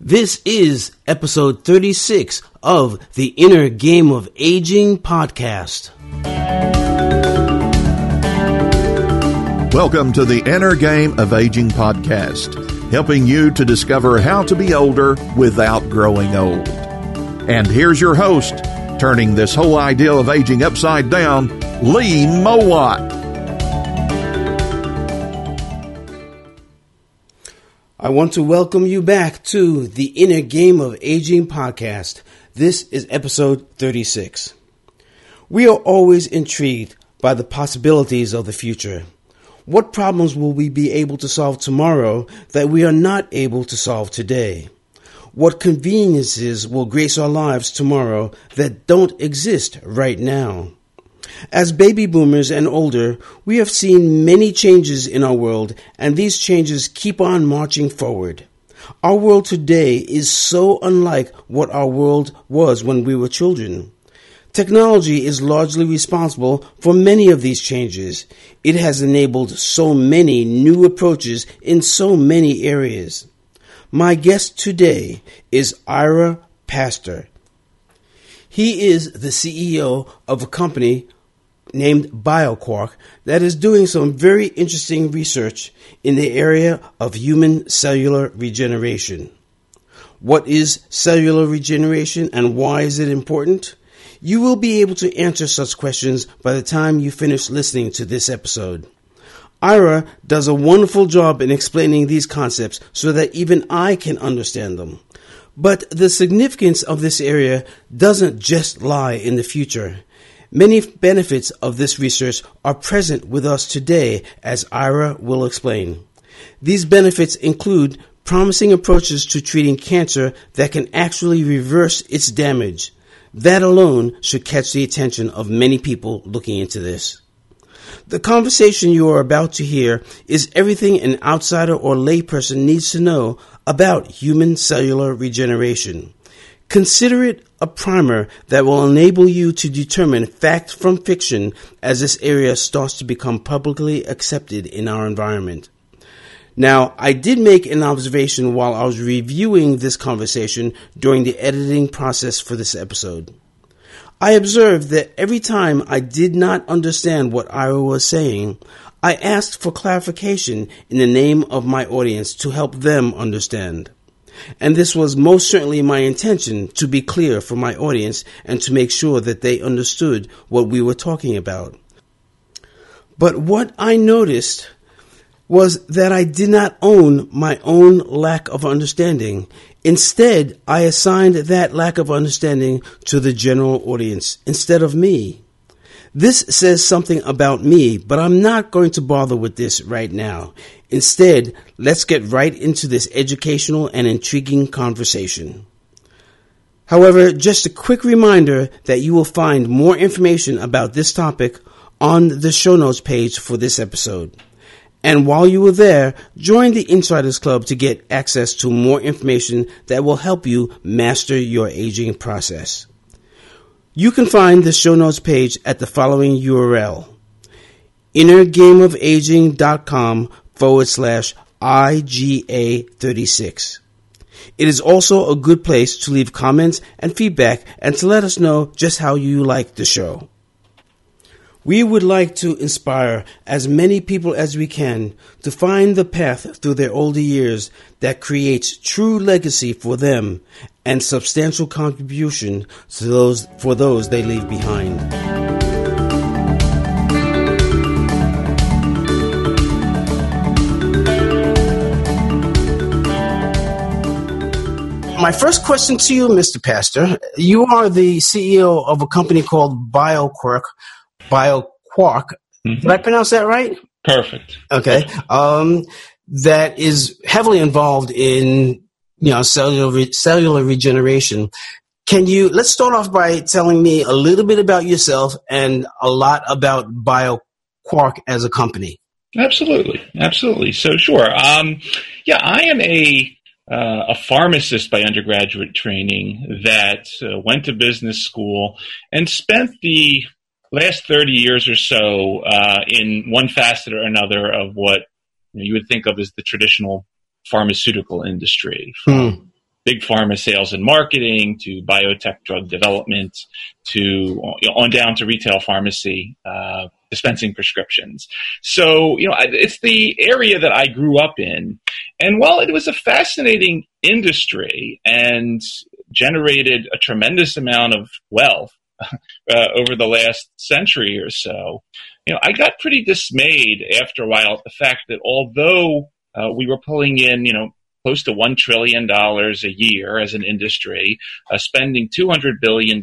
This is episode 36 of the Inner Game of Aging podcast. Welcome to the Inner Game of Aging podcast, helping you to discover how to be older without growing old. And here's your host, turning this whole idea of aging upside down, Lee Mowat. I want to welcome you back to the Inner Game of Aging podcast. This is episode 36. We are always intrigued by the possibilities of the future. What problems will we be able to solve tomorrow that we are not able to solve today? What conveniences will grace our lives tomorrow that don't exist right now? As baby boomers and older, we have seen many changes in our world, and these changes keep on marching forward. Our world today is so unlike what our world was when we were children. Technology is largely responsible for many of these changes. It has enabled so many new approaches in so many areas. My guest today is Ira Pastor. He is the CEO of a company named BioQuark that is doing some very interesting research in the area of human cellular regeneration. What is cellular regeneration and why is it important? You will be able to answer such questions by the time you finish listening to this episode. Ira does a wonderful job in explaining these concepts so that even I can understand them. But the significance of this area doesn't just lie in the future. Many benefits of this research are present with us today, as Ira will explain. These benefits include promising approaches to treating cancer that can actually reverse its damage. That alone should catch the attention of many people looking into this. The conversation you are about to hear is everything an outsider or layperson needs to know about human cellular regeneration. Consider it a primer that will enable you to determine fact from fiction as this area starts to become publicly accepted in our environment. Now, I did make an observation while I was reviewing this conversation during the editing process for this episode. I observed that every time I did not understand what Ira was saying, I asked for clarification in the name of my audience to help them understand. And this was most certainly my intention to be clear for my audience and to make sure that they understood what we were talking about. But what I noticed was that I did not own my own lack of understanding. Instead, I assigned that lack of understanding to the general audience instead of me. This says something about me, but I'm not going to bother with this right now. Instead, let's get right into this educational and intriguing conversation. However, just a quick reminder that you will find more information about this topic on the show notes page for this episode. And while you are there, join the Insiders Club to get access to more information that will help you master your aging process. You can find the show notes page at the following URL innergameofaging.com forward slash IGA36. It is also a good place to leave comments and feedback and to let us know just how you like the show. We would like to inspire as many people as we can to find the path through their older years that creates true legacy for them and substantial contribution to those for those they leave behind. My first question to you, Mr. Pastor, you are the CEO of a company called BioQuark. BioQuark. Mm-hmm. Did I pronounce that right? Perfect. Okay. Um, that is heavily involved in you know cellular re- cellular regeneration. Can you let's start off by telling me a little bit about yourself and a lot about BioQuark as a company? Absolutely, absolutely. So sure. Um, yeah, I am a uh, a pharmacist by undergraduate training that uh, went to business school and spent the last 30 years or so uh, in one facet or another of what you, know, you, would think of as the traditional pharmaceutical industry, from big pharma sales and marketing to biotech drug development to you know, on down to retail pharmacy uh, dispensing prescriptions. So, you know, it's the area that I grew up in. And while it was a fascinating industry and generated a tremendous amount of wealth uh, over the last century or so, you know, I got pretty dismayed after a while at the fact that although uh, we were pulling in, you know, close to $1 trillion a year as an industry, uh, spending $200 billion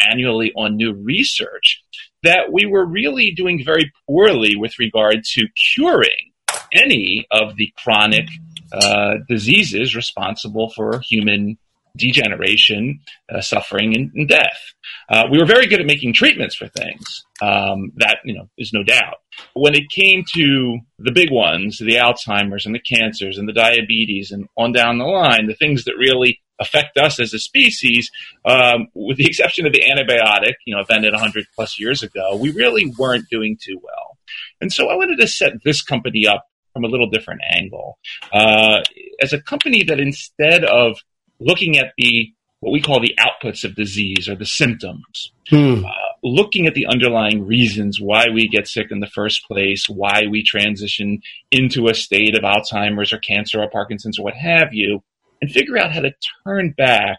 annually on new research, that we were really doing very poorly with regard to curing any of the chronic uh, diseases responsible for human degeneration, uh, suffering, and, and death. Uh, we were very good at making treatments for things. Um, that you know is no doubt. When it came to the big ones, the Alzheimer's and the cancers and the diabetes and on down the line, the things that really affect us as a species, um, with the exception of the antibiotic, you know, invented 100 plus years ago, we really weren't doing too well. And so I wanted to set this company up from a little different angle. Uh, as a company that instead of looking at the what we call the outputs of disease or the symptoms, hmm. uh, looking at the underlying reasons why we get sick in the first place, why we transition into a state of Alzheimer's or cancer or Parkinson's or what have you, and figure out how to turn back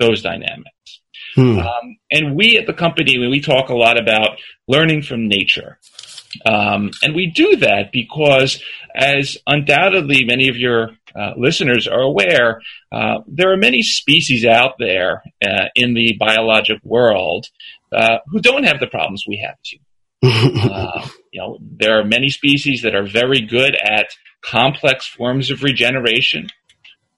those dynamics. Hmm. Um, and we at the company, we talk a lot about learning from nature, um, and we do that because, as undoubtedly many of your uh, listeners are aware, uh, there are many species out there uh, in the biologic world uh, who don't have the problems we have too. Uh, you know, there are many species that are very good at complex forms of regeneration,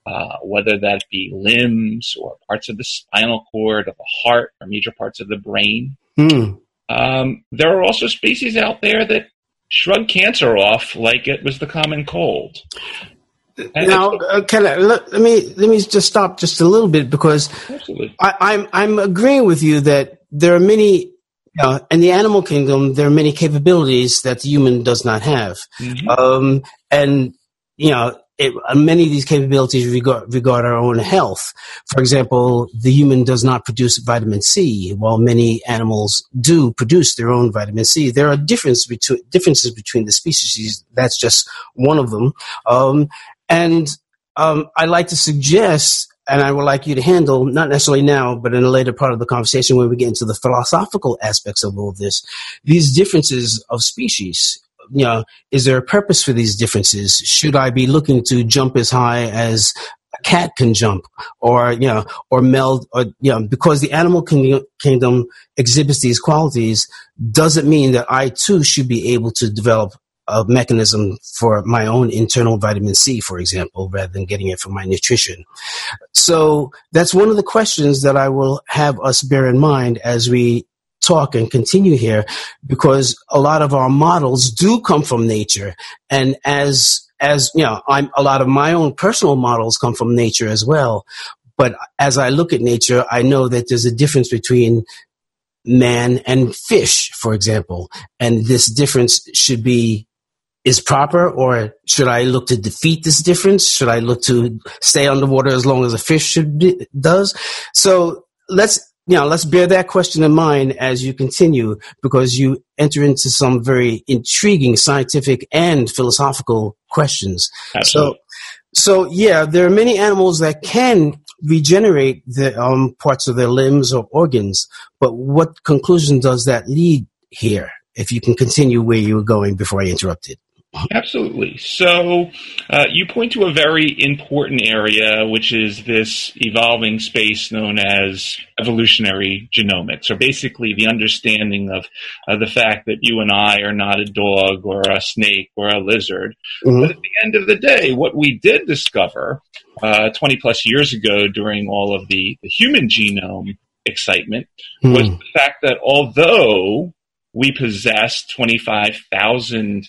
uh, whether that be limbs or parts of the spinal cord, of the heart, or major parts of the brain. Mm. Um, there are also species out there that shrug cancer off like it was the common cold. Now, uh, can I, let, let, me let me just stop just a little bit because I, I'm I'm agreeing with you that there are many uh, in the animal kingdom there are many capabilities that the human does not have, mm-hmm. um, and you know it, uh, many of these capabilities regard, regard our own health. For example, the human does not produce vitamin C, while many animals do produce their own vitamin C. There are difference between, differences between the species. That's just one of them. Um, and um, I like to suggest, and I would like you to handle, not necessarily now, but in a later part of the conversation when we get into the philosophical aspects of all of this, these differences of species you know, is there a purpose for these differences? Should I be looking to jump as high as a cat can jump or, you know, or meld or, you know, because the animal kingdom exhibits these qualities doesn't mean that I too should be able to develop a mechanism for my own internal vitamin C, for example, rather than getting it from my nutrition. So that's one of the questions that I will have us bear in mind as we talk and continue here because a lot of our models do come from nature. And as, as, you know, I'm, a lot of my own personal models come from nature as well. But as I look at nature, I know that there's a difference between man and fish, for example. And this difference should be is proper or should I look to defeat this difference? Should I look to stay underwater as long as a fish should be, does? So let's you know, let's bear that question in mind as you continue because you enter into some very intriguing scientific and philosophical questions. Absolutely. So, so yeah, there are many animals that can regenerate the um, parts of their limbs or organs, but what conclusion does that lead here? If you can continue where you were going before I interrupted. Absolutely. So uh, you point to a very important area, which is this evolving space known as evolutionary genomics, or basically the understanding of uh, the fact that you and I are not a dog or a snake or a lizard. Mm-hmm. But at the end of the day, what we did discover uh, 20 plus years ago during all of the, the human genome excitement mm-hmm. was the fact that although we possess 25,000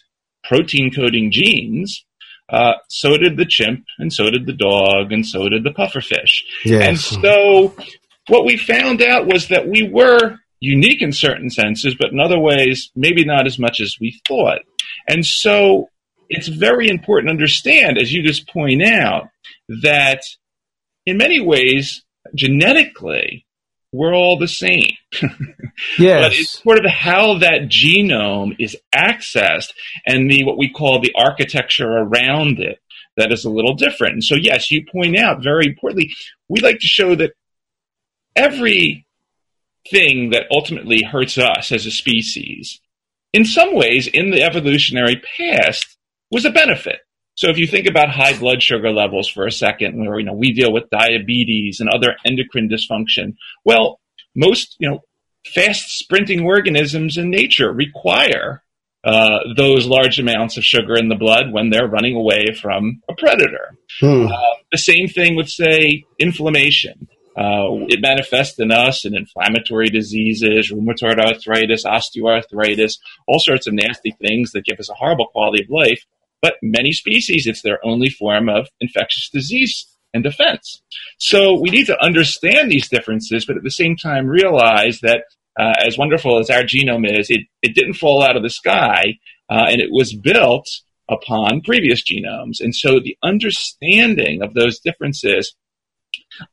protein coding genes, uh, so did the chimp, and so did the dog, and so did the pufferfish. Yes. And so, what we found out was that we were unique in certain senses, but in other ways, maybe not as much as we thought. And so, it's very important to understand, as you just point out, that in many ways, genetically, we're all the same. yes. but it's sort of how that genome is accessed and the what we call the architecture around it that is a little different. And so, yes, you point out very importantly, we like to show that every thing that ultimately hurts us as a species, in some ways, in the evolutionary past, was a benefit. So if you think about high blood sugar levels for a second, where you know we deal with diabetes and other endocrine dysfunction, well, most you know fast sprinting organisms in nature require uh, those large amounts of sugar in the blood when they're running away from a predator. Hmm. Uh, the same thing with say inflammation. Uh, it manifests in us in inflammatory diseases, rheumatoid arthritis, osteoarthritis, all sorts of nasty things that give us a horrible quality of life. But many species, it's their only form of infectious disease and defense. So we need to understand these differences, but at the same time realize that uh, as wonderful as our genome is, it, it didn't fall out of the sky, uh, and it was built upon previous genomes. And so the understanding of those differences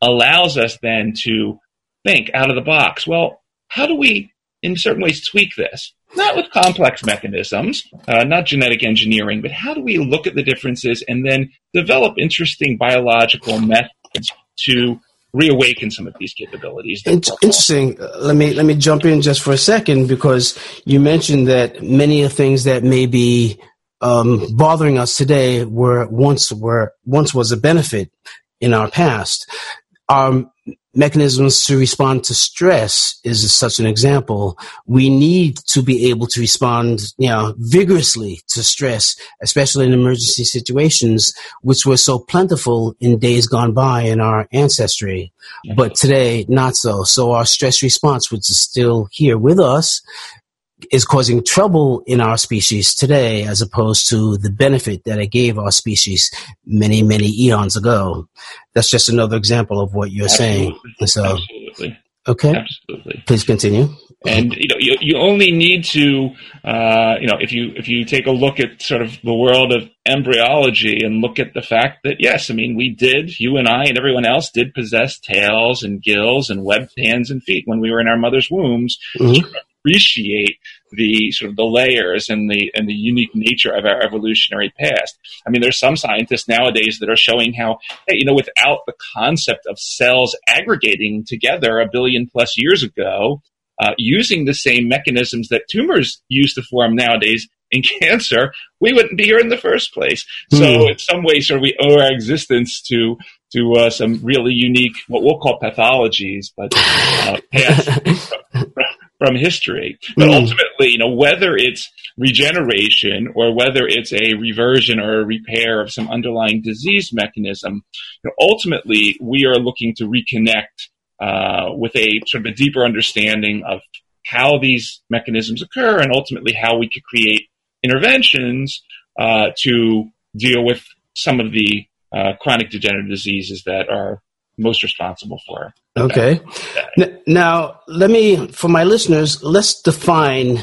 allows us then to think out of the box. Well, how do we, in certain ways, tweak this? Not with complex mechanisms, uh, not genetic engineering, but how do we look at the differences and then develop interesting biological methods to reawaken some of these capabilities. interesting. Let me let me jump in just for a second because you mentioned that many of the things that may be um, bothering us today were once were once was a benefit in our past. Our mechanisms to respond to stress is such an example. We need to be able to respond, you know, vigorously to stress, especially in emergency situations, which were so plentiful in days gone by in our ancestry. But today, not so. So our stress response, which is still here with us, is causing trouble in our species today as opposed to the benefit that it gave our species many, many eons ago. That's just another example of what you're Absolutely. saying. So, Absolutely. Okay. Absolutely. Please continue. And you know, you, you only need to, uh, you know, if you if you take a look at sort of the world of embryology and look at the fact that yes, I mean, we did, you and I and everyone else did possess tails and gills and webbed hands and feet when we were in our mother's wombs. Mm-hmm appreciate the sort of the layers and the and the unique nature of our evolutionary past. I mean, there's some scientists nowadays that are showing how, hey, you know, without the concept of cells aggregating together a billion plus years ago, uh, using the same mechanisms that tumors use to form nowadays in cancer, we wouldn't be here in the first place. So, mm. in some ways, sort of we owe our existence to to uh, some really unique, what we'll call pathologies, but uh, past, from history. But mm. ultimately, you know, whether it's regeneration or whether it's a reversion or a repair of some underlying disease mechanism, you know, ultimately we are looking to reconnect uh, with a sort of a deeper understanding of how these mechanisms occur and ultimately how we could create interventions uh, to deal with some of the uh, chronic degenerative diseases that are most responsible for. Okay. Now, let me, for my listeners, let's define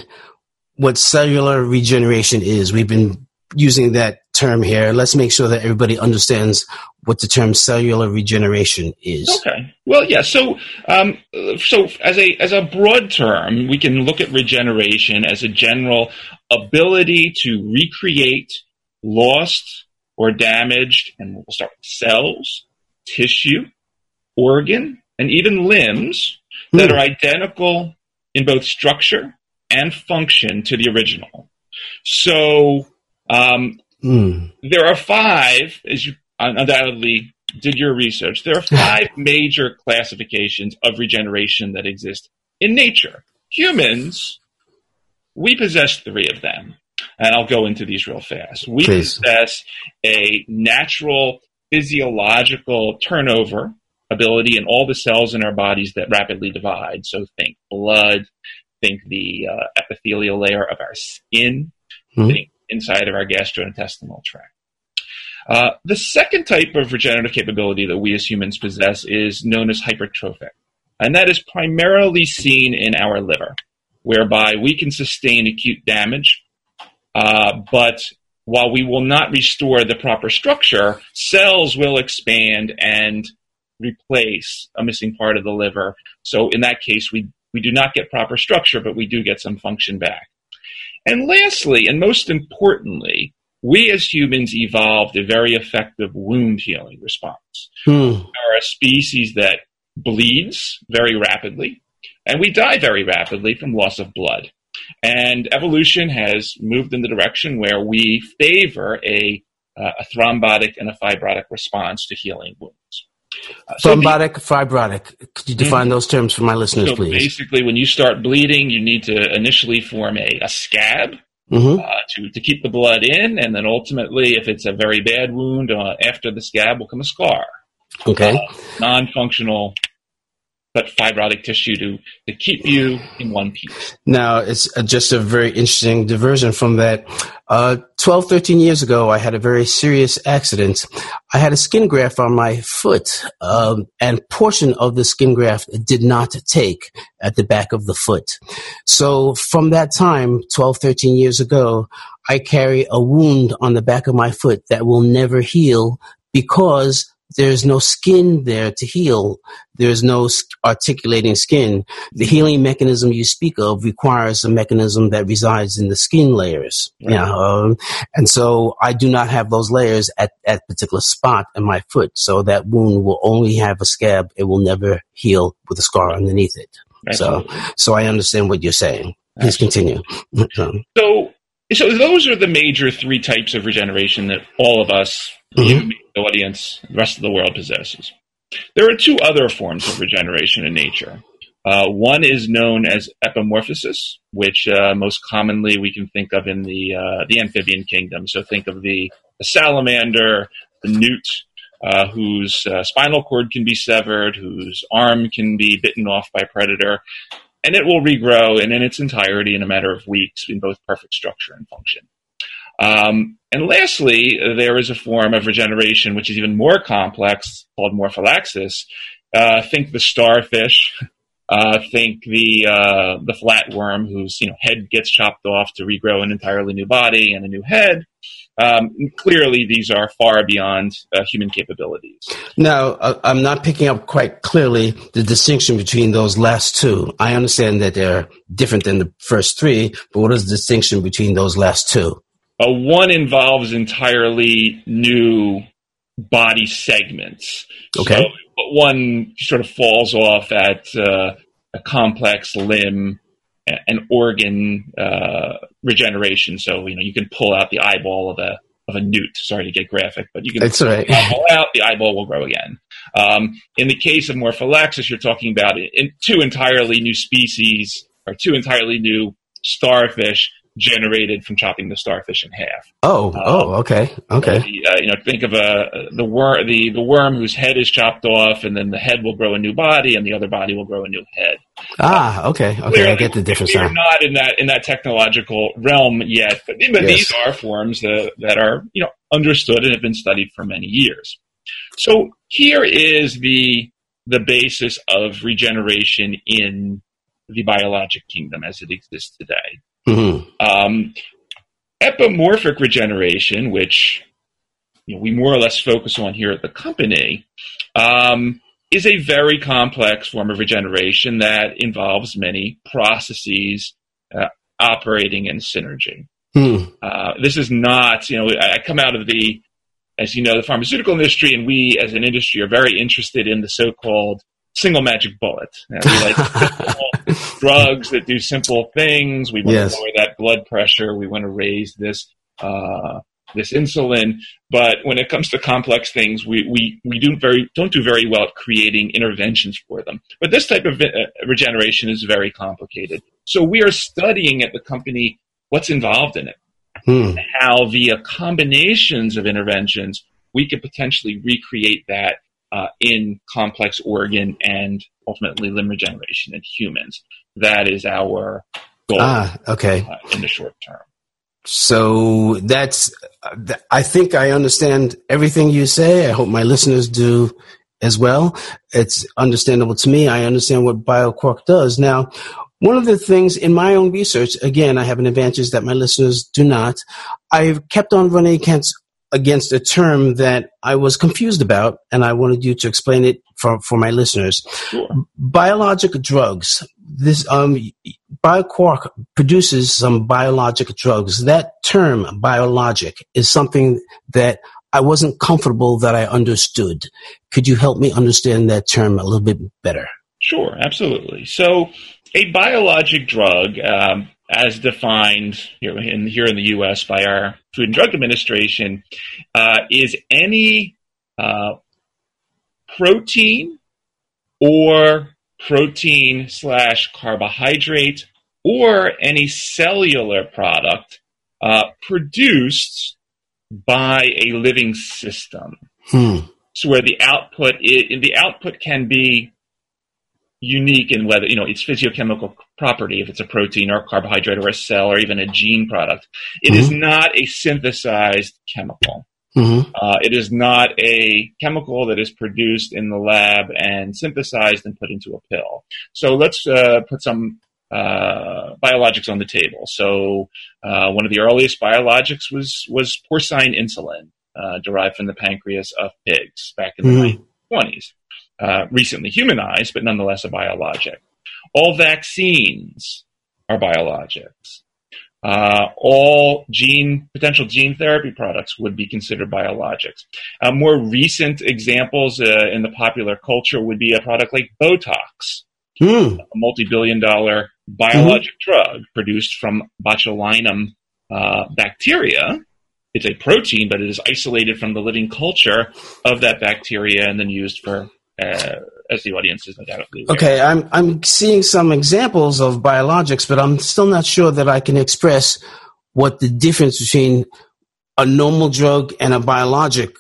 what cellular regeneration is. We've been using that term here. Let's make sure that everybody understands what the term cellular regeneration is. Okay. Well, yeah. So, um, so as a as a broad term, we can look at regeneration as a general ability to recreate lost or damaged, and we'll start with cells, tissue, organ, and even limbs that hmm. are identical in both structure and function to the original. So um, mm. there are five, as you undoubtedly did your research, there are five major classifications of regeneration that exist in nature. Humans, we possess three of them. And I'll go into these real fast. We Please. possess a natural physiological turnover ability in all the cells in our bodies that rapidly divide. So think blood, think the uh, epithelial layer of our skin, mm-hmm. think inside of our gastrointestinal tract. Uh, the second type of regenerative capability that we as humans possess is known as hypertrophic. And that is primarily seen in our liver, whereby we can sustain acute damage, uh, but while we will not restore the proper structure, cells will expand and replace a missing part of the liver. So in that case, we, we do not get proper structure, but we do get some function back. And lastly, and most importantly, we as humans evolved a very effective wound healing response. Hmm. We are a species that bleeds very rapidly, and we die very rapidly from loss of blood. And evolution has moved in the direction where we favor a, uh, a thrombotic and a fibrotic response to healing wounds. Thrombotic, fibrotic. Could you define mm-hmm. those terms for my listeners, so please? Basically, when you start bleeding, you need to initially form a, a scab mm-hmm. uh, to, to keep the blood in, and then ultimately, if it's a very bad wound, uh, after the scab will come a scar. Okay. Uh, non functional but fibrotic tissue to, to keep you in one piece. Now, it's just a very interesting diversion from that. Uh, 12, 13 years ago, I had a very serious accident. I had a skin graft on my foot, um, and portion of the skin graft did not take at the back of the foot. So from that time, 12, 13 years ago, I carry a wound on the back of my foot that will never heal because there's no skin there to heal. There's no articulating skin. The healing mechanism you speak of requires a mechanism that resides in the skin layers. Right. Yeah, um, and so I do not have those layers at at particular spot in my foot. So that wound will only have a scab. It will never heal with a scar underneath it. So, so I understand what you're saying. Please continue. so, so those are the major three types of regeneration that all of us mm-hmm. the audience, the rest of the world possesses. There are two other forms of regeneration in nature. Uh, one is known as epimorphosis, which uh, most commonly we can think of in the uh, the amphibian kingdom. So think of the, the salamander, the newt, uh, whose uh, spinal cord can be severed, whose arm can be bitten off by a predator, and it will regrow and in its entirety in a matter of weeks in both perfect structure and function. Um, and lastly, there is a form of regeneration which is even more complex called morphallaxis. Uh, think the starfish. Uh, think the uh, the flatworm whose you know head gets chopped off to regrow an entirely new body and a new head. Um, clearly, these are far beyond uh, human capabilities. Now, uh, I'm not picking up quite clearly the distinction between those last two. I understand that they're different than the first three, but what is the distinction between those last two? Uh, one involves entirely new body segments. Okay. So, but one sort of falls off at uh, a complex limb and organ uh, regeneration. So you know you can pull out the eyeball of a of a newt. Sorry to get graphic, but you can That's right. pull out the eyeball will grow again. Um, in the case of morphallaxis, you're talking about in two entirely new species or two entirely new starfish generated from chopping the starfish in half. Oh, um, oh, okay, okay. The, uh, you know, think of a the worm, the the worm whose head is chopped off, and then the head will grow a new body, and the other body will grow a new head. Ah, okay, okay, Clearly, I get the difference. We're not in that in that technological realm yet, but, but yes. these are forms that, that are you know understood and have been studied for many years. So here is the the basis of regeneration in the biologic kingdom as it exists today. Mm-hmm. Um, epimorphic regeneration, which you know, we more or less focus on here at the company, um, is a very complex form of regeneration that involves many processes uh, operating in synergy. Hmm. Uh, this is not, you know, I come out of the, as you know, the pharmaceutical industry, and we as an industry are very interested in the so called single magic bullet. You know, we like drugs that do simple things. We want yes. to lower that blood pressure. We want to raise this uh, this insulin. But when it comes to complex things, we, we, we do very don't do very well at creating interventions for them. But this type of uh, regeneration is very complicated. So we are studying at the company what's involved in it, hmm. how via combinations of interventions we could potentially recreate that uh, in complex organ and ultimately limb regeneration in humans. That is our goal. Ah, okay. Uh, in the short term. So that's, I think I understand everything you say. I hope my listeners do as well. It's understandable to me. I understand what BioQuark does. Now, one of the things in my own research, again, I have an advantage that my listeners do not. I've kept on running against against a term that I was confused about, and I wanted you to explain it for, for my listeners. Sure. Biologic drugs. This um, BioQuark produces some biologic drugs. That term, biologic, is something that I wasn't comfortable that I understood. Could you help me understand that term a little bit better? Sure, absolutely. So, a biologic drug, um, as defined here in, here in the U.S. by our Food and Drug Administration, uh, is any uh, protein or protein slash carbohydrate or any cellular product uh, produced by a living system. Hmm. So where the output is, the output can be unique in whether you know its physiochemical property, if it's a protein or a carbohydrate or a cell or even a gene product. It mm-hmm. is not a synthesized chemical. Mm-hmm. Uh, it is not a chemical that is produced in the lab and synthesized and put into a pill. So let's uh, put some uh, biologics on the table. So uh, one of the earliest biologics was was porcine insulin, uh, derived from the pancreas of pigs back in the mm-hmm. 1920s. Uh, recently humanized, but nonetheless a biologic. All vaccines are biologics. Uh, all gene potential gene therapy products would be considered biologics. Uh, more recent examples uh, in the popular culture would be a product like Botox, mm. a multi-billion-dollar biologic mm. drug produced from botulinum uh, bacteria. It's a protein, but it is isolated from the living culture of that bacteria and then used for uh, as the audience is undoubtedly aware. Okay, I'm I'm seeing some examples of biologics, but I'm still not sure that I can express what the difference between a normal drug and a biologic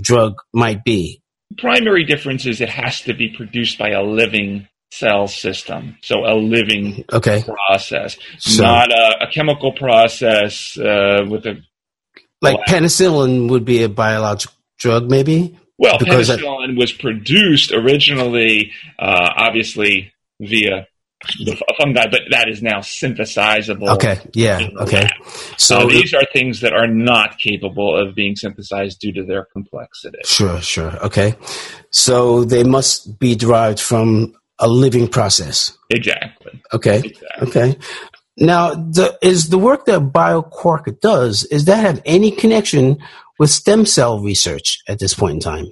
drug might be. Primary difference is it has to be produced by a living cell system, so a living okay. process, so, not a, a, chemical process uh, with a like penicillin would be a biologic drug, maybe. Well, because penicillin was produced originally, uh, obviously via a fungi, but that is now synthesizable. Okay, yeah, okay. So uh, these are things that are not capable of being synthesized due to their complexity. Sure, sure. Okay, so they must be derived from a living process. Exactly. Okay. Exactly. Okay. Now, the, is the work that BioQuark does, is that have any connection with stem cell research at this point in time?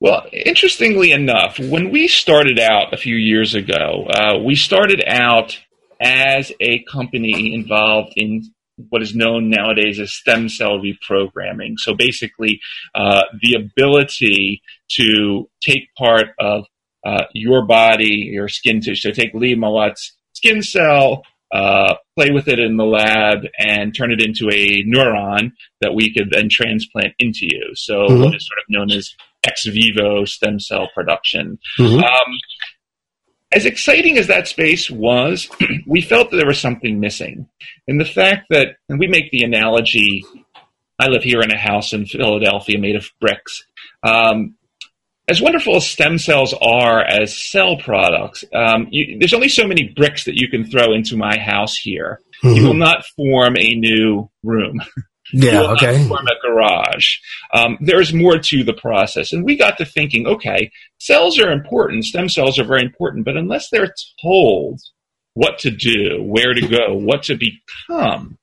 Well, interestingly enough, when we started out a few years ago, uh, we started out as a company involved in what is known nowadays as stem cell reprogramming. So basically, uh, the ability to take part of uh, your body, your skin tissue, so take Lee Mowat's skin cell, uh, play with it in the lab and turn it into a neuron that we could then transplant into you. So mm-hmm. what is sort of known as ex vivo stem cell production. Mm-hmm. Um, as exciting as that space was, we felt that there was something missing. And the fact that, and we make the analogy, I live here in a house in Philadelphia made of bricks. Um, as wonderful as stem cells are as cell products, um, you, there's only so many bricks that you can throw into my house here. Mm-hmm. You will not form a new room. Yeah, okay. Form a garage. Um, there's more to the process, and we got to thinking. Okay, cells are important. Stem cells are very important, but unless they're told what to do, where to go, what to become,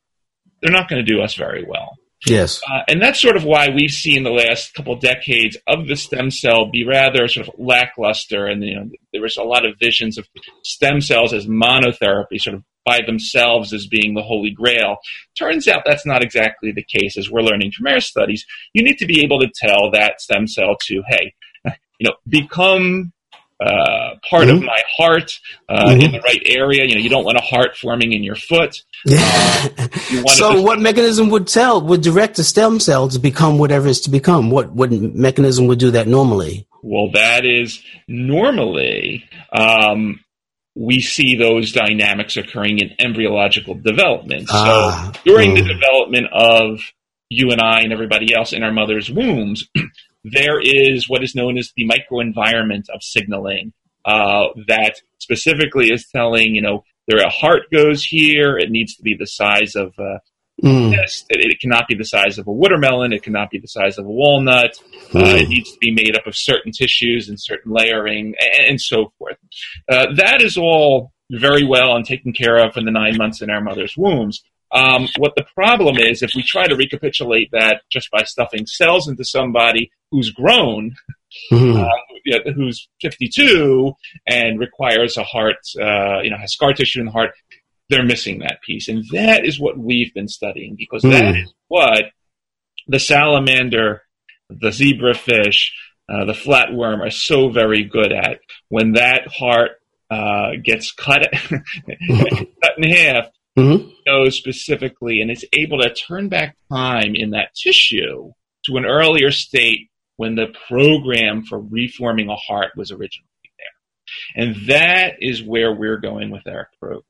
they're not going to do us very well. Yes. Uh, and that's sort of why we've seen the last couple decades of the stem cell be rather sort of lackluster. And, you know, there was a lot of visions of stem cells as monotherapy, sort of by themselves as being the holy grail. Turns out that's not exactly the case as we're learning from our studies. You need to be able to tell that stem cell to, hey, you know, become uh, part mm-hmm. of my heart uh, mm-hmm. in the right area. You know, you don't want a heart forming in your foot. You so, what mechanism would tell would direct the stem cell to become whatever is to become? What what mechanism would do that normally? Well, that is normally um, we see those dynamics occurring in embryological development. Ah, so, during mm. the development of you and I and everybody else in our mother's wombs, there is what is known as the microenvironment of signaling uh, that specifically is telling, you know, there a heart goes here, it needs to be the size of uh, Mm. It, it, cannot be the size of a watermelon. It cannot be the size of a walnut. Mm. Uh, it needs to be made up of certain tissues and certain layering and, and so forth. Uh, that is all very well and taken care of in the nine months in our mother's wombs. Um, what the problem is, if we try to recapitulate that just by stuffing cells into somebody who's grown, mm-hmm. uh, who's 52 and requires a heart, uh, you know, has scar tissue in the heart, they're missing that piece. And that is what we've been studying because mm. that is what the salamander, the zebrafish, uh, the flatworm are so very good at. When that heart uh, gets cut, cut in half, mm-hmm. knows specifically and is able to turn back time in that tissue to an earlier state when the program for reforming a heart was originally there. And that is where we're going with our program.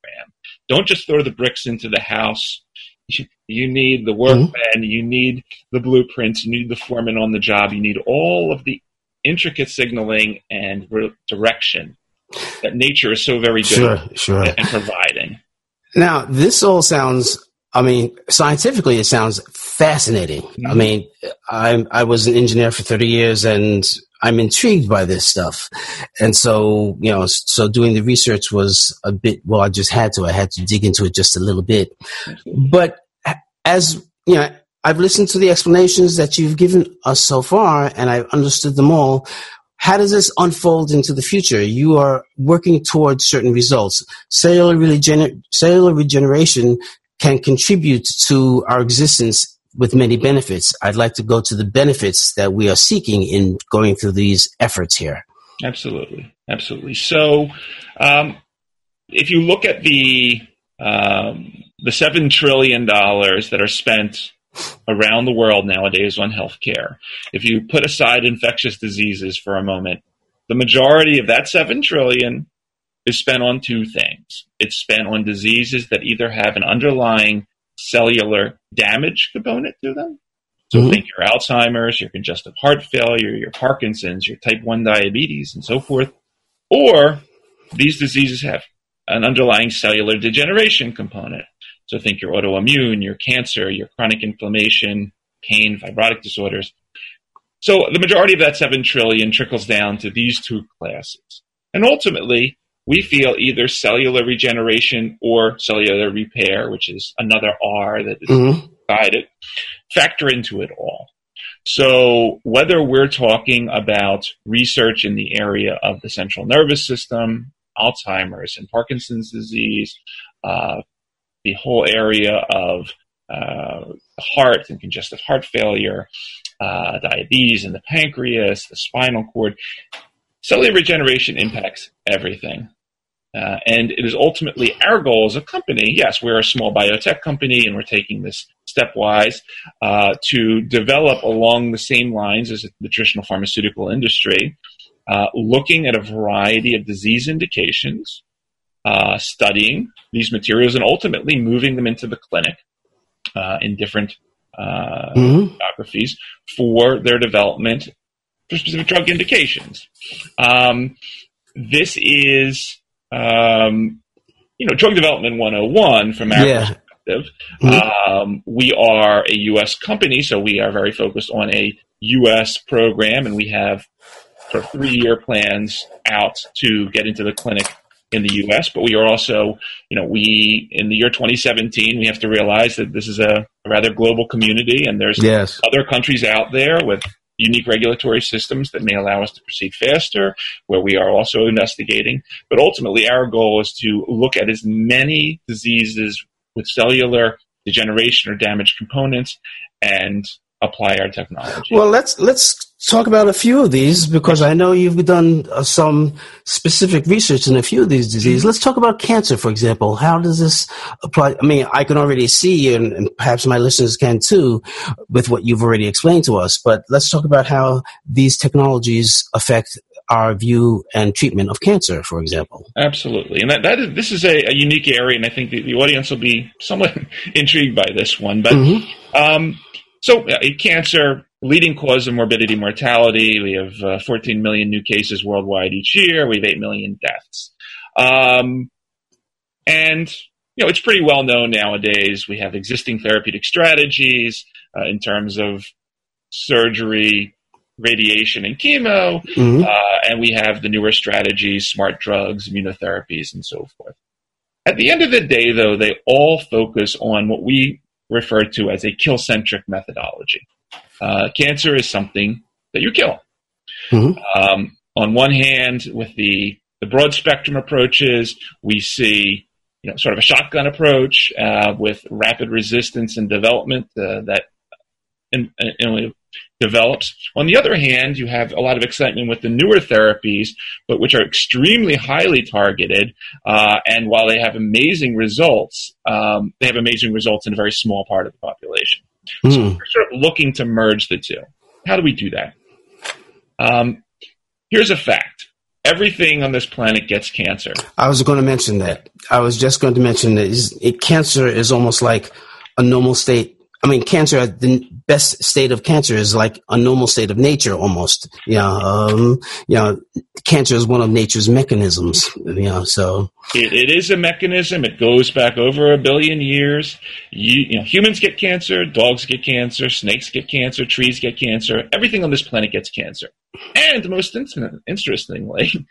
Don't just throw the bricks into the house. You need the workman, mm-hmm. you need the blueprints, you need the foreman on the job, you need all of the intricate signaling and re- direction that nature is so very good sure, sure. at providing. Now, this all sounds, I mean, scientifically, it sounds fascinating. Mm-hmm. I mean, I, I was an engineer for 30 years and I'm intrigued by this stuff. And so, you know, so doing the research was a bit, well, I just had to, I had to dig into it just a little bit. But as, you know, I've listened to the explanations that you've given us so far and I've understood them all. How does this unfold into the future? You are working towards certain results. Cellular, regener- cellular regeneration can contribute to our existence with many benefits. I'd like to go to the benefits that we are seeking in going through these efforts here. Absolutely. Absolutely. So, um, if you look at the um, the seven trillion dollars that are spent around the world nowadays on healthcare. If you put aside infectious diseases for a moment, the majority of that 7 trillion is spent on two things. It's spent on diseases that either have an underlying cellular damage component to them. So mm-hmm. think your Alzheimer's, your congestive heart failure, your Parkinson's, your type 1 diabetes, and so forth. Or these diseases have an underlying cellular degeneration component. So think your autoimmune, your cancer, your chronic inflammation, pain, fibrotic disorders. So the majority of that 7 trillion trickles down to these two classes. And ultimately, we feel either cellular regeneration or cellular repair, which is another R that is mm-hmm. guided, factor into it all. So whether we're talking about research in the area of the central nervous system, Alzheimer's and Parkinson's disease, uh, the whole area of uh, the heart and congestive heart failure, uh, diabetes in the pancreas, the spinal cord. Cellular regeneration impacts everything. Uh, and it is ultimately our goal as a company. Yes, we're a small biotech company and we're taking this stepwise uh, to develop along the same lines as the traditional pharmaceutical industry, uh, looking at a variety of disease indications uh, studying these materials and ultimately moving them into the clinic uh, in different uh, mm-hmm. geographies for their development for specific drug indications. Um, this is, um, you know, drug development 101 from our yeah. perspective. Mm-hmm. Um, we are a U.S. company, so we are very focused on a U.S. program, and we have sort of three-year plans out to get into the clinic in the U.S., but we are also, you know, we in the year 2017, we have to realize that this is a, rather global community, and there's yes. other countries out there with unique regulatory systems that may allow us to proceed faster, where we are also investigating. But ultimately, our goal is to look at as many diseases with cellular degeneration or damaged components and apply our technology. Well, let's let's talk about a few of these because I know you've done uh, some specific research in a few of these diseases. Let's talk about cancer, for example. How does this apply? I mean, I can already see, and, and perhaps my listeners can too, with what you've already explained to us. But let's talk about how these technologies affect our view and treatment of cancer, for example. Absolutely, and that, that is, this is a, a unique area, and I think the, the, audience will be somewhat intrigued by this one. But mm-hmm. um, so, cancer, leading cause of morbidity mortality. We have uh, 14 million new cases worldwide each year. We have 8 million deaths. Um, and you know, it's pretty well known nowadays. We have existing therapeutic strategies uh, in terms of surgery, radiation, and chemo, mm-hmm. uh, and we have the newer strategies, smart drugs, immunotherapies, and so forth. At the end of the day, though, they all focus on what we refer to as a kill centric methodology. Uh, cancer is something that you kill. Mm-hmm. Um, on one hand, with the, the broad spectrum approaches, we see you know, sort of a shotgun approach uh, with rapid resistance and development uh, that in, in, develops. On the other hand, you have a lot of excitement with the newer therapies, but which are extremely highly targeted. Uh, and while they have amazing results, um, they have amazing results in a very small part of the population. Mm. So we're sort of looking to merge the two. How do we do that? Um, here's a fact. Everything on this planet gets cancer. I was going to mention that. I was just going to mention that it, cancer is almost like a normal state I mean, cancer, the best state of cancer is like a normal state of nature almost. Yeah. Um, you know, cancer is one of nature's mechanisms. You know, so. It, it is a mechanism. It goes back over a billion years. You, you know, humans get cancer, dogs get cancer, snakes get cancer, trees get cancer. Everything on this planet gets cancer. And most interestingly,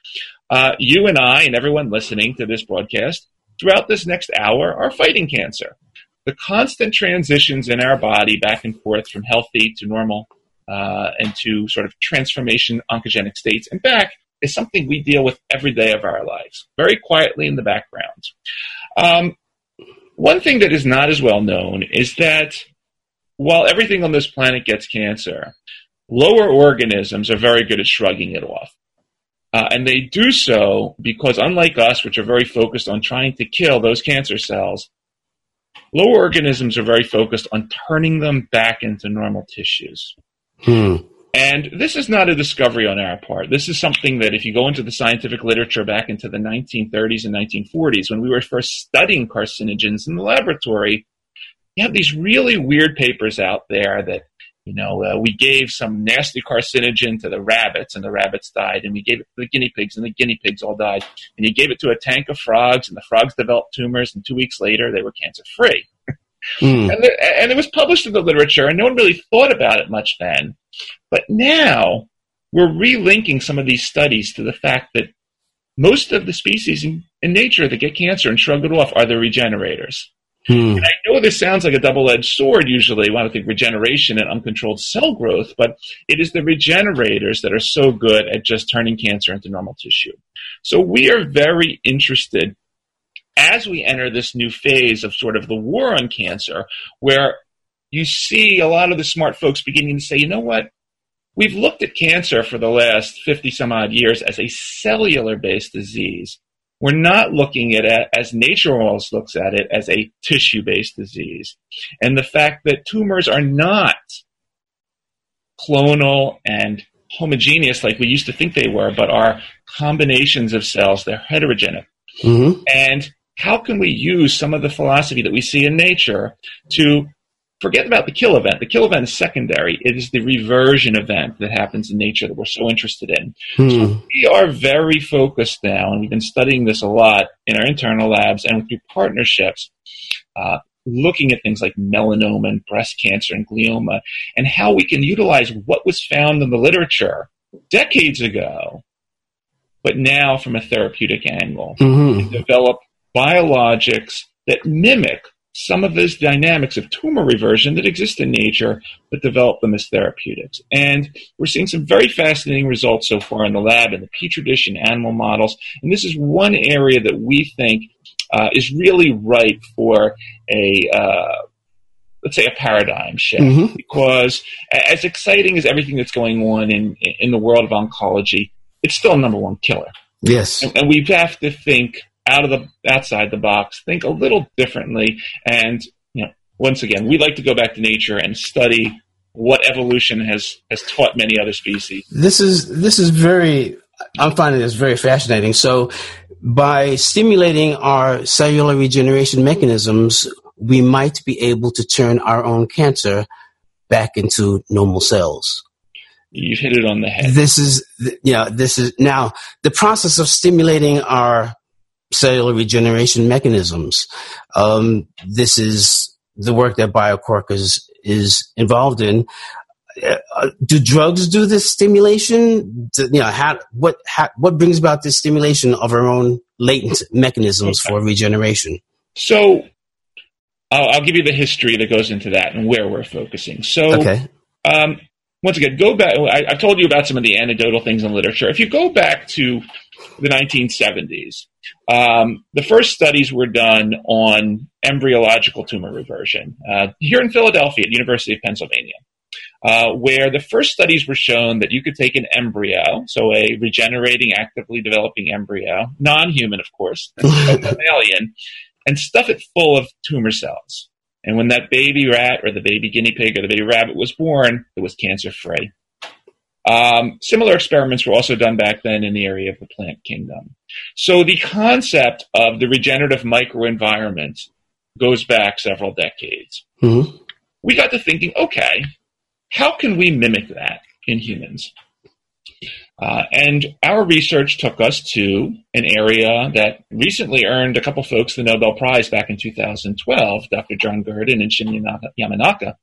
uh, you and I and everyone listening to this broadcast throughout this next hour are fighting cancer the constant transitions in our body back and forth from healthy to normal uh, and to sort of transformation oncogenic states and back is something we deal with every day of our lives, very quietly in the background. Um, one thing that is not as well known is that while everything on this planet gets cancer, lower organisms are very good at shrugging it off. Uh, and they do so because, unlike us, which are very focused on trying to kill those cancer cells, Lower organisms are very focused on turning them back into normal tissues. Hmm. And this is not a discovery on our part. This is something that if you go into the scientific literature back into the 1930s and 1940s, when we were first studying carcinogens in the laboratory, you have these really weird papers out there that you know, uh, we gave some nasty carcinogen to the rabbits, and the rabbits died, and we gave it to the guinea pigs, and the guinea pigs all died. And you gave it to a tank of frogs, and the frogs developed tumors, and two weeks later they were cancer free. Mm. and, the, and it was published in the literature, and no one really thought about it much then. But now we're relinking some of these studies to the fact that most of the species in, in nature that get cancer and shrug it off are the regenerators. Hmm. I know this sounds like a double edged sword usually when I think regeneration and uncontrolled cell growth, but it is the regenerators that are so good at just turning cancer into normal tissue. So we are very interested as we enter this new phase of sort of the war on cancer, where you see a lot of the smart folks beginning to say, you know what? We've looked at cancer for the last 50 some odd years as a cellular based disease. We're not looking at it as nature almost looks at it as a tissue based disease. And the fact that tumors are not clonal and homogeneous like we used to think they were, but are combinations of cells, they're heterogeneous. Mm-hmm. And how can we use some of the philosophy that we see in nature to forget about the kill event. The kill event is secondary. It is the reversion event that happens in nature that we're so interested in. Hmm. So we are very focused now, and we've been studying this a lot in our internal labs and through partnerships, uh, looking at things like melanoma and breast cancer and glioma, and how we can utilize what was found in the literature decades ago, but now from a therapeutic angle, mm-hmm. develop biologics that mimic some of those dynamics of tumor reversion that exist in nature, but develop them as therapeutics. And we're seeing some very fascinating results so far in the lab in the petri dish and animal models. And this is one area that we think uh, is really ripe for a uh, let's say a paradigm shift mm-hmm. because as exciting as everything that's going on in in the world of oncology, it's still a number one killer. Yes, and, and we have to think out of the outside the box, think a little differently, and you know, once again, we like to go back to nature and study what evolution has has taught many other species. This is this is very. I'm finding this very fascinating. So, by stimulating our cellular regeneration mechanisms, we might be able to turn our own cancer back into normal cells. You've hit it on the head. This is, you know, this is now the process of stimulating our cellular regeneration mechanisms. Um, this is the work that BioQuark is, is involved in. Uh, do drugs do this stimulation? Do, you know, how, what, how, what brings about this stimulation of our own latent mechanisms okay. for regeneration? So, I'll, I'll, give you the history that goes into that and where we're focusing. So, okay. um, once again, go back. I, have told you about some of the anecdotal things in literature. If you go back to the 1970s, um, the first studies were done on embryological tumor reversion uh, here in Philadelphia at the University of Pennsylvania. Uh, where the first studies were shown that you could take an embryo, so a regenerating, actively developing embryo, non human, of course, mammalian, and stuff it full of tumor cells. And when that baby rat or the baby guinea pig or the baby rabbit was born, it was cancer free. Um, similar experiments were also done back then in the area of the plant kingdom. So the concept of the regenerative microenvironment goes back several decades. Mm-hmm. We got to thinking, okay, how can we mimic that in humans? Uh, and our research took us to an area that recently earned a couple folks the Nobel Prize back in 2012, Dr. John Gurdon and Shinya Yamanaka.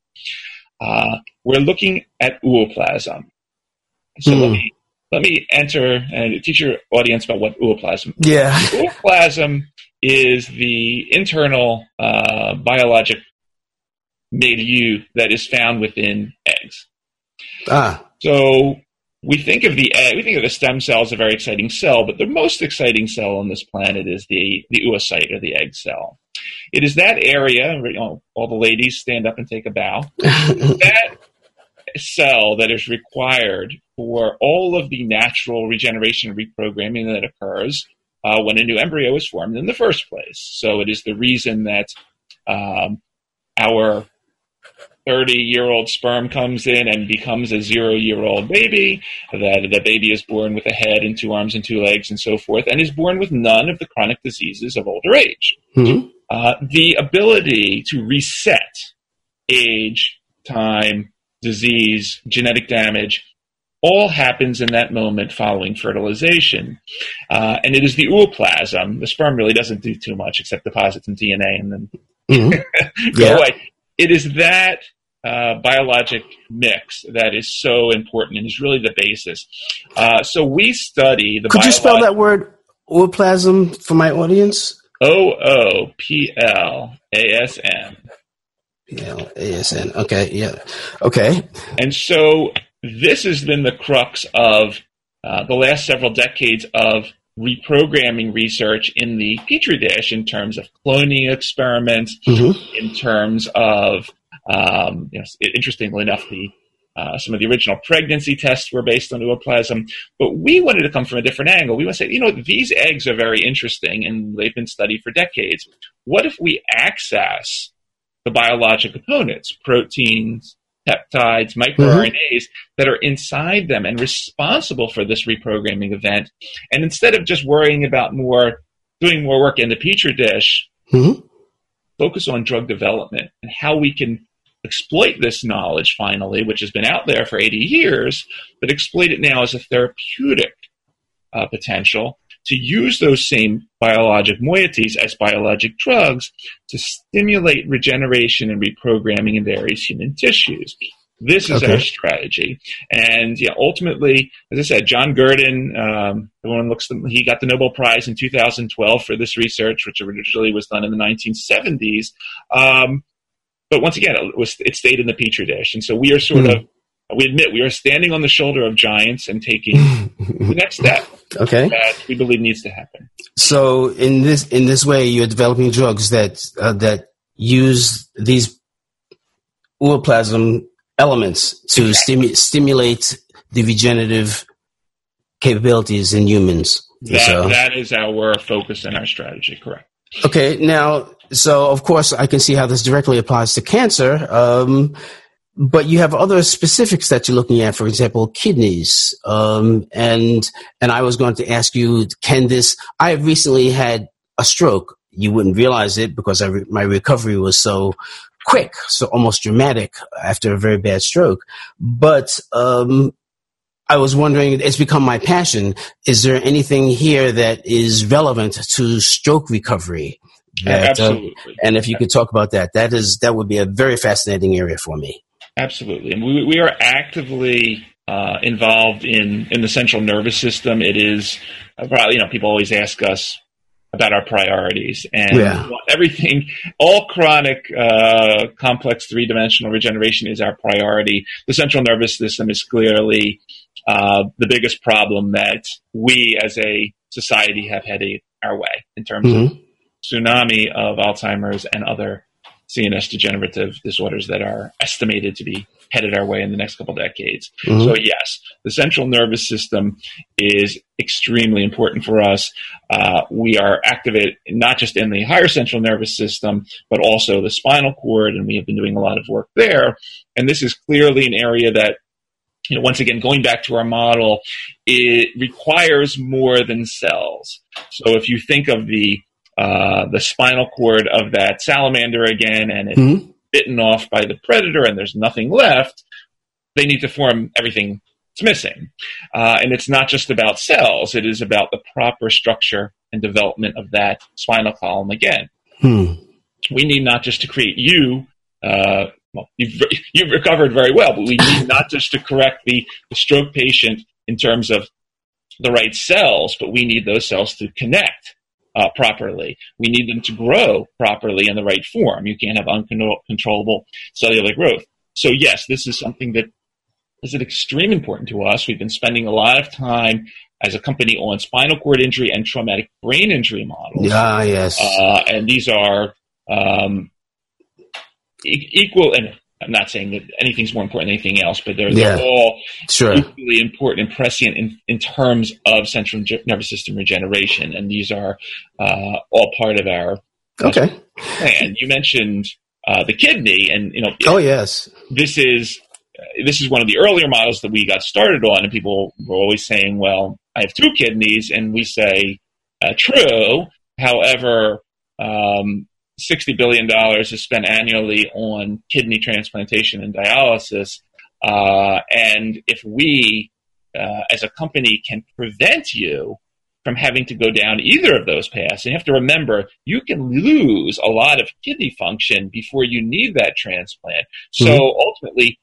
Uh, we're looking at ooplasm. So let, hmm. me, let me enter and teach your audience about what ooplasm Yeah. ooplasm is the internal uh, biologic milieu that is found within eggs. Ah. So we think of the egg, we think of the stem cell as a very exciting cell, but the most exciting cell on this planet is the, the oocyte or the egg cell. It is that area, you know, all the ladies stand up and take a bow. that cell that is required for all of the natural regeneration and reprogramming that occurs uh, when a new embryo is formed in the first place. So it is the reason that um, our 30 year old sperm comes in and becomes a zero year old baby, that the baby is born with a head and two arms and two legs and so forth, and is born with none of the chronic diseases of older age. Mm-hmm. Uh, the ability to reset age, time, disease, genetic damage, all happens in that moment following fertilization. Uh, and it is the ooplasm. The sperm really doesn't do too much except deposit some DNA and then mm-hmm. go yeah. away it is that uh, biologic mix that is so important and is really the basis. Uh, so we study the. Could biolog- you spell that word ooplasm for my audience? O O P L A S M. P L A S N. Okay. Yeah. Okay. And so this has been the crux of uh, the last several decades of reprogramming research in the petri dish in terms of cloning experiments, mm-hmm. in terms of, um, you know, interestingly enough, the uh, some of the original pregnancy tests were based on ooplasm, but we wanted to come from a different angle. We want to say, you know, these eggs are very interesting and they've been studied for decades. What if we access the biologic components, proteins, peptides, microRNAs mm-hmm. that are inside them and responsible for this reprogramming event. And instead of just worrying about more, doing more work in the petri dish, mm-hmm. focus on drug development and how we can exploit this knowledge finally, which has been out there for 80 years, but exploit it now as a therapeutic uh, potential to use those same biologic moieties as biologic drugs to stimulate regeneration and reprogramming in various human tissues. This is okay. our strategy, and yeah, ultimately, as I said, John Gurdon, um, the one looks, he got the Nobel Prize in 2012 for this research, which originally was done in the 1970s. Um, but once again, it was it stayed in the petri dish, and so we are sort mm. of we admit we are standing on the shoulder of giants and taking the next step okay. that we believe needs to happen. So in this in this way, you're developing drugs that uh, that use these ooplasm elements to exactly. stimu- stimulate the regenerative capabilities in humans. That, so. that is our focus and our strategy, correct. Okay, now, so of course, I can see how this directly applies to cancer. Um, but you have other specifics that you're looking at, for example, kidneys. Um, and, and I was going to ask you, can this, I have recently had a stroke. You wouldn't realize it because I re- my recovery was so quick, so almost dramatic after a very bad stroke. But, um, I was wondering, it's become my passion. Is there anything here that is relevant to stroke recovery? That, Absolutely. Uh, and if you could talk about that, that is that would be a very fascinating area for me. Absolutely, and we we are actively uh, involved in in the central nervous system. It is, uh, you know, people always ask us about our priorities and yeah. everything all chronic uh, complex three-dimensional regeneration is our priority the central nervous system is clearly uh, the biggest problem that we as a society have headed our way in terms mm-hmm. of tsunami of alzheimer's and other cns degenerative disorders that are estimated to be headed our way in the next couple decades. Mm-hmm. So yes, the central nervous system is extremely important for us. Uh, we are activated not just in the higher central nervous system, but also the spinal cord, and we have been doing a lot of work there. And this is clearly an area that you know, once again, going back to our model, it requires more than cells. So if you think of the uh, the spinal cord of that salamander again, and it mm-hmm bitten off by the predator and there's nothing left, they need to form everything that's missing. Uh, and it's not just about cells, it is about the proper structure and development of that spinal column again. Hmm. We need not just to create you. Uh, well, you've, you've recovered very well, but we need not just to correct the, the stroke patient in terms of the right cells, but we need those cells to connect uh, properly. We need them to grow properly in the right form. You can't have uncontrollable cellular growth. So yes, this is something that is an extremely important to us. We've been spending a lot of time as a company on spinal cord injury and traumatic brain injury models. Yeah, yes. Uh, and these are um, e- equal, and I'm not saying that anything's more important than anything else, but they're, yeah. they're all sure. equally important and prescient in, in terms of central nervous system regeneration. And these are uh, all part of our okay plan. You mentioned uh, the kidney, and you know, oh yes, this is uh, this is one of the earlier models that we got started on, and people were always saying, "Well, I have two kidneys," and we say, uh, "True." However, um, $60 billion is spent annually on kidney transplantation and dialysis. Uh, and if we, uh, as a company, can prevent you from having to go down either of those paths, and you have to remember, you can lose a lot of kidney function before you need that transplant. So mm-hmm. ultimately,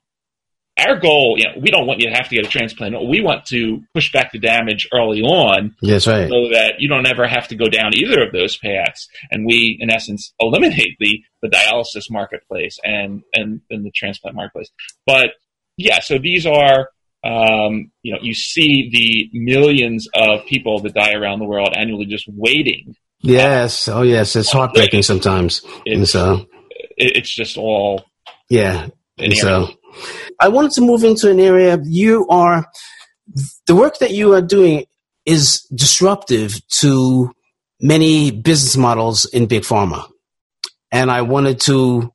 our goal, you know, we don't want you to have to get a transplant. We want to push back the damage early on. Yes, right. So that you don't ever have to go down either of those paths. And we, in essence, eliminate the, the dialysis marketplace and, and, and the transplant marketplace. But yeah, so these are, um, you know, you see the millions of people that die around the world annually just waiting. Yes. Oh, yes. It's heartbreaking sometimes. It's, and so it's just all. Yeah. And so I wanted to move into an area you are, the work that you are doing is disruptive to many business models in big pharma. And I wanted to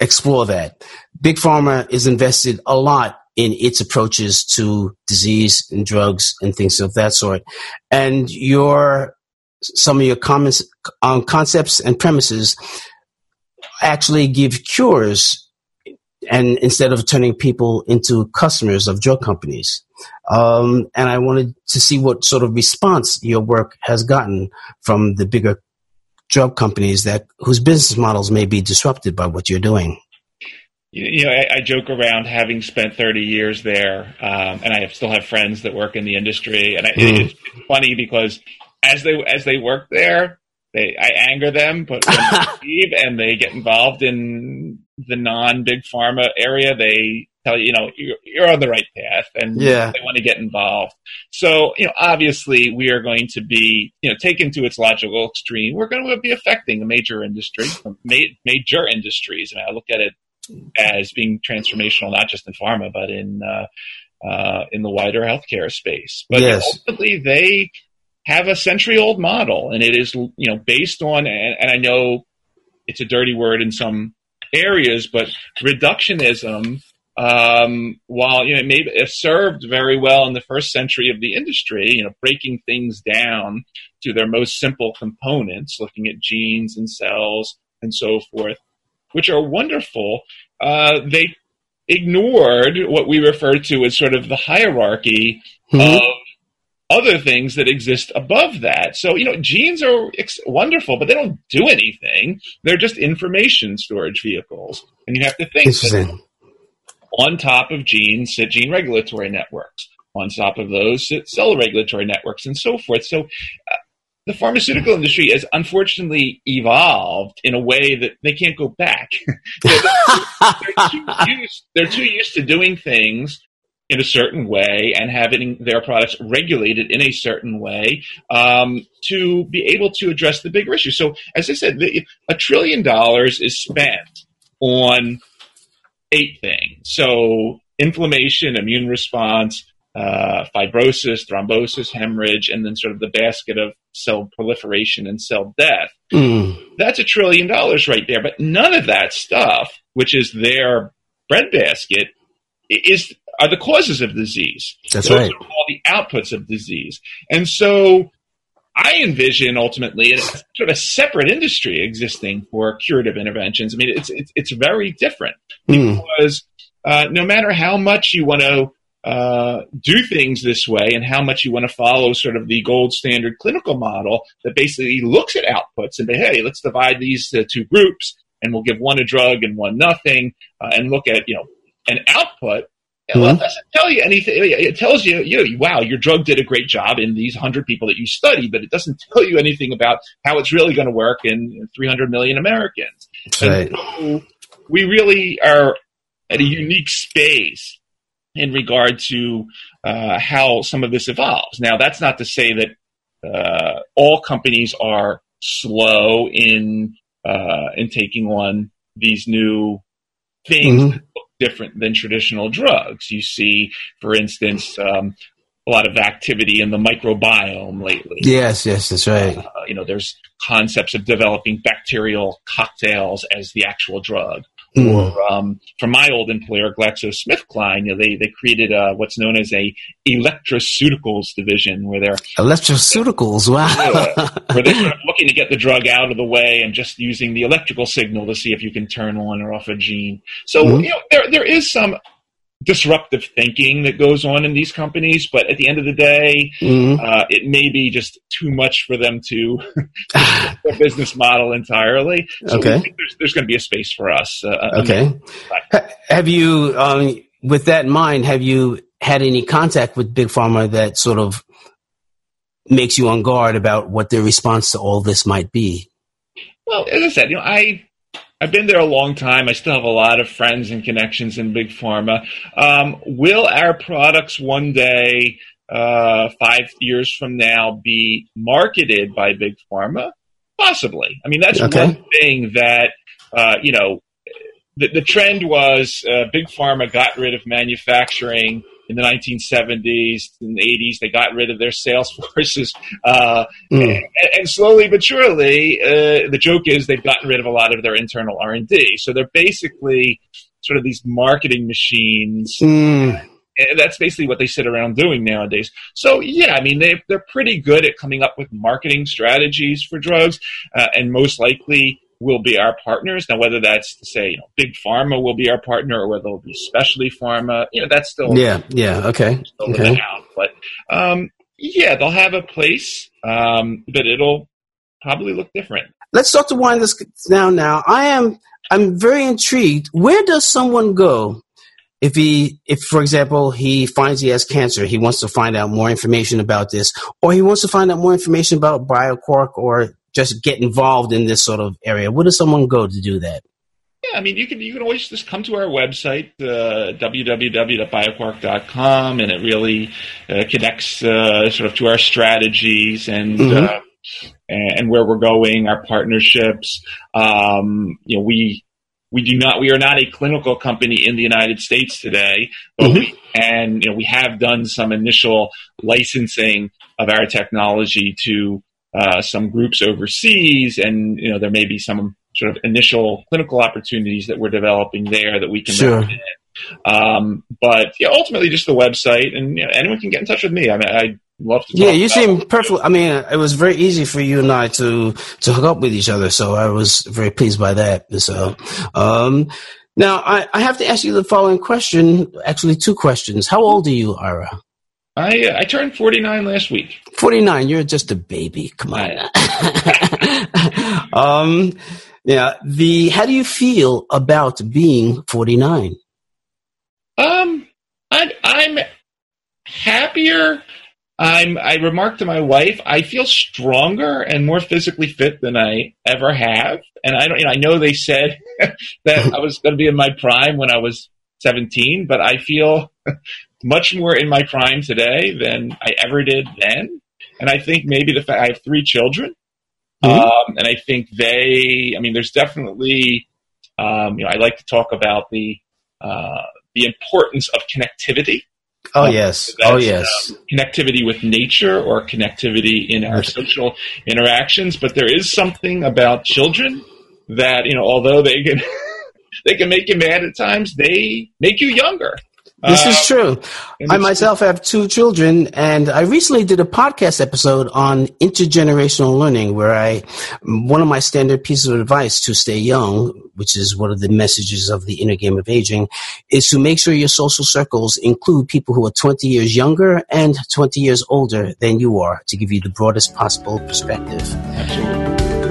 explore that. Big pharma is invested a lot in its approaches to disease and drugs and things of that sort. And your, some of your comments on concepts and premises actually give cures and instead of turning people into customers of drug companies. Um, and I wanted to see what sort of response your work has gotten from the bigger drug companies that whose business models may be disrupted by what you're doing. You know, I, I joke around having spent 30 years there, um, and I have, still have friends that work in the industry, and I, mm. it's funny because as they as they work there, they I anger them, but when they leave and they get involved in the non big pharma area, they tell you, you know, you're, you're on the right path and yeah. they want to get involved. So, you know, obviously we are going to be, you know, taken to its logical extreme. We're going to be affecting a major industry, major industries. And I look at it as being transformational, not just in pharma, but in, uh, uh, in the wider healthcare space. But yes. ultimately they have a century old model and it is, you know, based on, and, and I know it's a dirty word in some areas, but reductionism, um, while you know, it may have served very well in the first century of the industry, you know, breaking things down to their most simple components, looking at genes and cells and so forth, which are wonderful. Uh, they ignored what we refer to as sort of the hierarchy mm-hmm. of other things that exist above that. So, you know, genes are ex- wonderful, but they don't do anything. They're just information storage vehicles. And you have to think that on top of genes sit gene regulatory networks. On top of those sit cell regulatory networks and so forth. So, uh, the pharmaceutical industry has unfortunately evolved in a way that they can't go back. they're, they're, too used, they're too used to doing things in a certain way and having their products regulated in a certain way um, to be able to address the bigger issue. So, as I said, the, a trillion dollars is spent on eight things. So, inflammation, immune response, uh, fibrosis, thrombosis, hemorrhage, and then sort of the basket of cell proliferation and cell death. Mm. That's a trillion dollars right there. But none of that stuff, which is their breadbasket, is are the causes of disease. That's Those right. Are all the outputs of disease. And so I envision ultimately a, sort of a separate industry existing for curative interventions. I mean, it's it's, it's very different mm. because uh, no matter how much you want to uh, do things this way and how much you want to follow sort of the gold standard clinical model that basically looks at outputs and say, hey, let's divide these uh, two groups and we'll give one a drug and one nothing uh, and look at you know an output Mm-hmm. Well, it doesn't tell you anything. It tells you, you know, wow, your drug did a great job in these 100 people that you study, but it doesn't tell you anything about how it's really going to work in 300 million Americans. Right. So we really are at a unique space in regard to uh, how some of this evolves. Now, that's not to say that uh, all companies are slow in uh, in taking on these new things mm-hmm different than traditional drugs. You see, for instance, um, a lot of activity in the microbiome lately. Yes, yes, that's right. Uh, you know, there's concepts of developing bacterial cocktails as the actual drug. Mm. Or um, from my old employer, GlaxoSmithKline, you know, they they created a, what's known as a electroceuticals division, where they're electroceuticals. Wow, yeah, where they're looking to get the drug out of the way and just using the electrical signal to see if you can turn on or off a gene. So mm. you know, there there is some disruptive thinking that goes on in these companies, but at the end of the day, mm-hmm. uh, it may be just too much for them to their business model entirely. So okay, there's, there's going to be a space for us. Uh, uh okay, have you, um, with that in mind, have you had any contact with big pharma that sort of makes you on guard about what their response to all this might be? Well, as I said, you know, I I've been there a long time. I still have a lot of friends and connections in big pharma. Um, will our products one day, uh, five years from now, be marketed by big pharma? Possibly. I mean, that's okay. one thing that uh, you know. The, the trend was uh, big pharma got rid of manufacturing in the 1970s and 80s. They got rid of their sales forces, uh, mm. and, and, slowly but surely, uh, the joke is they've gotten rid of a lot of their internal R and D. So they're basically sort of these marketing machines. Mm. And that's basically what they sit around doing nowadays. So yeah, I mean they they're pretty good at coming up with marketing strategies for drugs, uh, and most likely will be our partners. Now, whether that's to say, you know, big pharma will be our partner, or whether it'll be specialty pharma, you know, that's still yeah, yeah, okay, okay. Out. But um, yeah, they'll have a place, um, but it'll probably look different. Let's start to wind this down. Now, I am I'm very intrigued. Where does someone go if he if for example he finds he has cancer he wants to find out more information about this or he wants to find out more information about bioquark or just get involved in this sort of area? Where does someone go to do that? Yeah, I mean, you can you can always just come to our website, uh, www.bioquark.com, and it really uh, connects uh, sort of to our strategies and. Mm-hmm. Uh, and where we're going, our partnerships. Um, you know, we we do not we are not a clinical company in the United States today, but mm-hmm. we and you know we have done some initial licensing of our technology to uh, some groups overseas, and you know there may be some sort of initial clinical opportunities that we're developing there that we can sure. Um, but yeah, ultimately just the website, and you know, anyone can get in touch with me. I mean, I love to. yeah, you seem perfect. I mean, it was very easy for you and I to to hook up with each other, so I was very pleased by that. So, um, Now, I, I have to ask you the following question. Actually, two questions. How old are you, Ira? I I turned 49 last week. 49. You're just a baby. Come on. um, yeah. The how do you feel about being 49? Um, I, I'm happier. I'm. I remarked to my wife, I feel stronger and more physically fit than I ever have. And I don't. You know, I know they said that I was going to be in my prime when I was 17, but I feel much more in my prime today than I ever did then. And I think maybe the fact I have three children, mm-hmm. um, and I think they. I mean, there's definitely. Um, you know, I like to talk about the uh, the importance of connectivity. Oh um, yes. Oh yes. Connectivity with nature or connectivity in our social interactions, but there is something about children that you know, although they can they can make you mad at times, they make you younger. This uh, is true. I myself have two children, and I recently did a podcast episode on intergenerational learning, where I one of my standard pieces of advice to stay young, which is one of the messages of the inner game of aging, is to make sure your social circles include people who are 20 years younger and 20 years older than you are, to give you the broadest possible perspective. Absolutely.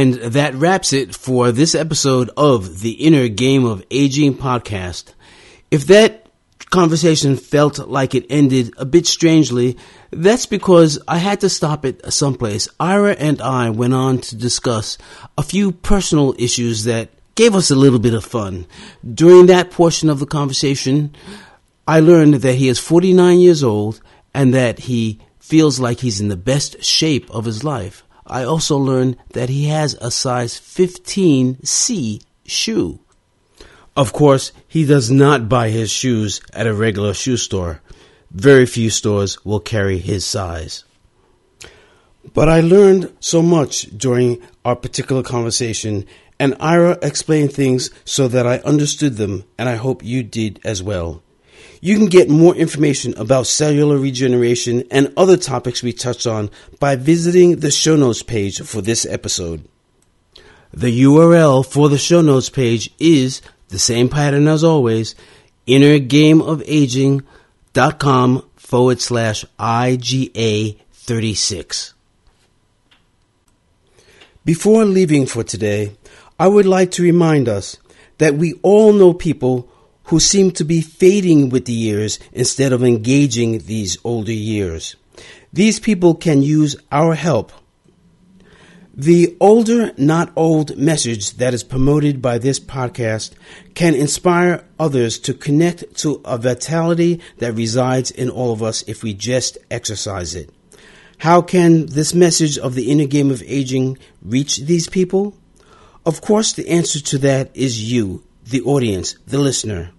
And that wraps it for this episode of the Inner Game of Aging podcast. If that conversation felt like it ended a bit strangely, that's because I had to stop it someplace. Ira and I went on to discuss a few personal issues that gave us a little bit of fun. During that portion of the conversation, I learned that he is 49 years old and that he feels like he's in the best shape of his life. I also learned that he has a size 15C shoe. Of course, he does not buy his shoes at a regular shoe store. Very few stores will carry his size. But I learned so much during our particular conversation, and Ira explained things so that I understood them, and I hope you did as well. You can get more information about cellular regeneration and other topics we touched on by visiting the show notes page for this episode. The URL for the show notes page is the same pattern as always innergameofaging.com forward slash IGA 36. Before leaving for today, I would like to remind us that we all know people who seem to be fading with the years instead of engaging these older years. These people can use our help. The older, not old message that is promoted by this podcast can inspire others to connect to a vitality that resides in all of us if we just exercise it. How can this message of the inner game of aging reach these people? Of course, the answer to that is you, the audience, the listener.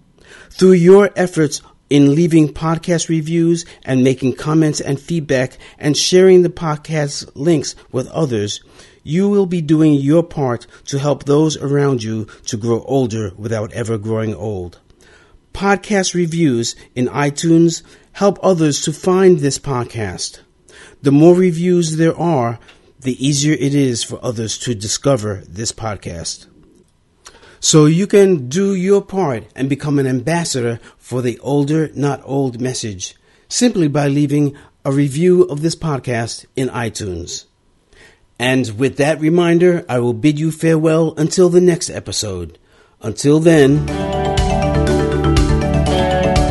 Through your efforts in leaving podcast reviews and making comments and feedback and sharing the podcast links with others, you will be doing your part to help those around you to grow older without ever growing old. Podcast reviews in iTunes help others to find this podcast. The more reviews there are, the easier it is for others to discover this podcast. So you can do your part and become an ambassador for the older, not old message simply by leaving a review of this podcast in iTunes. And with that reminder, I will bid you farewell until the next episode. Until then.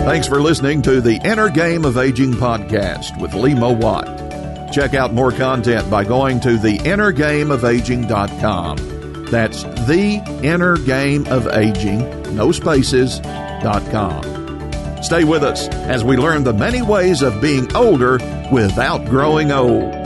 Thanks for listening to the Inner Game of Aging podcast with Lee Mowat. Check out more content by going to theinnergameofaging.com. That's the inner game of aging, no spaces, dot com. Stay with us as we learn the many ways of being older without growing old.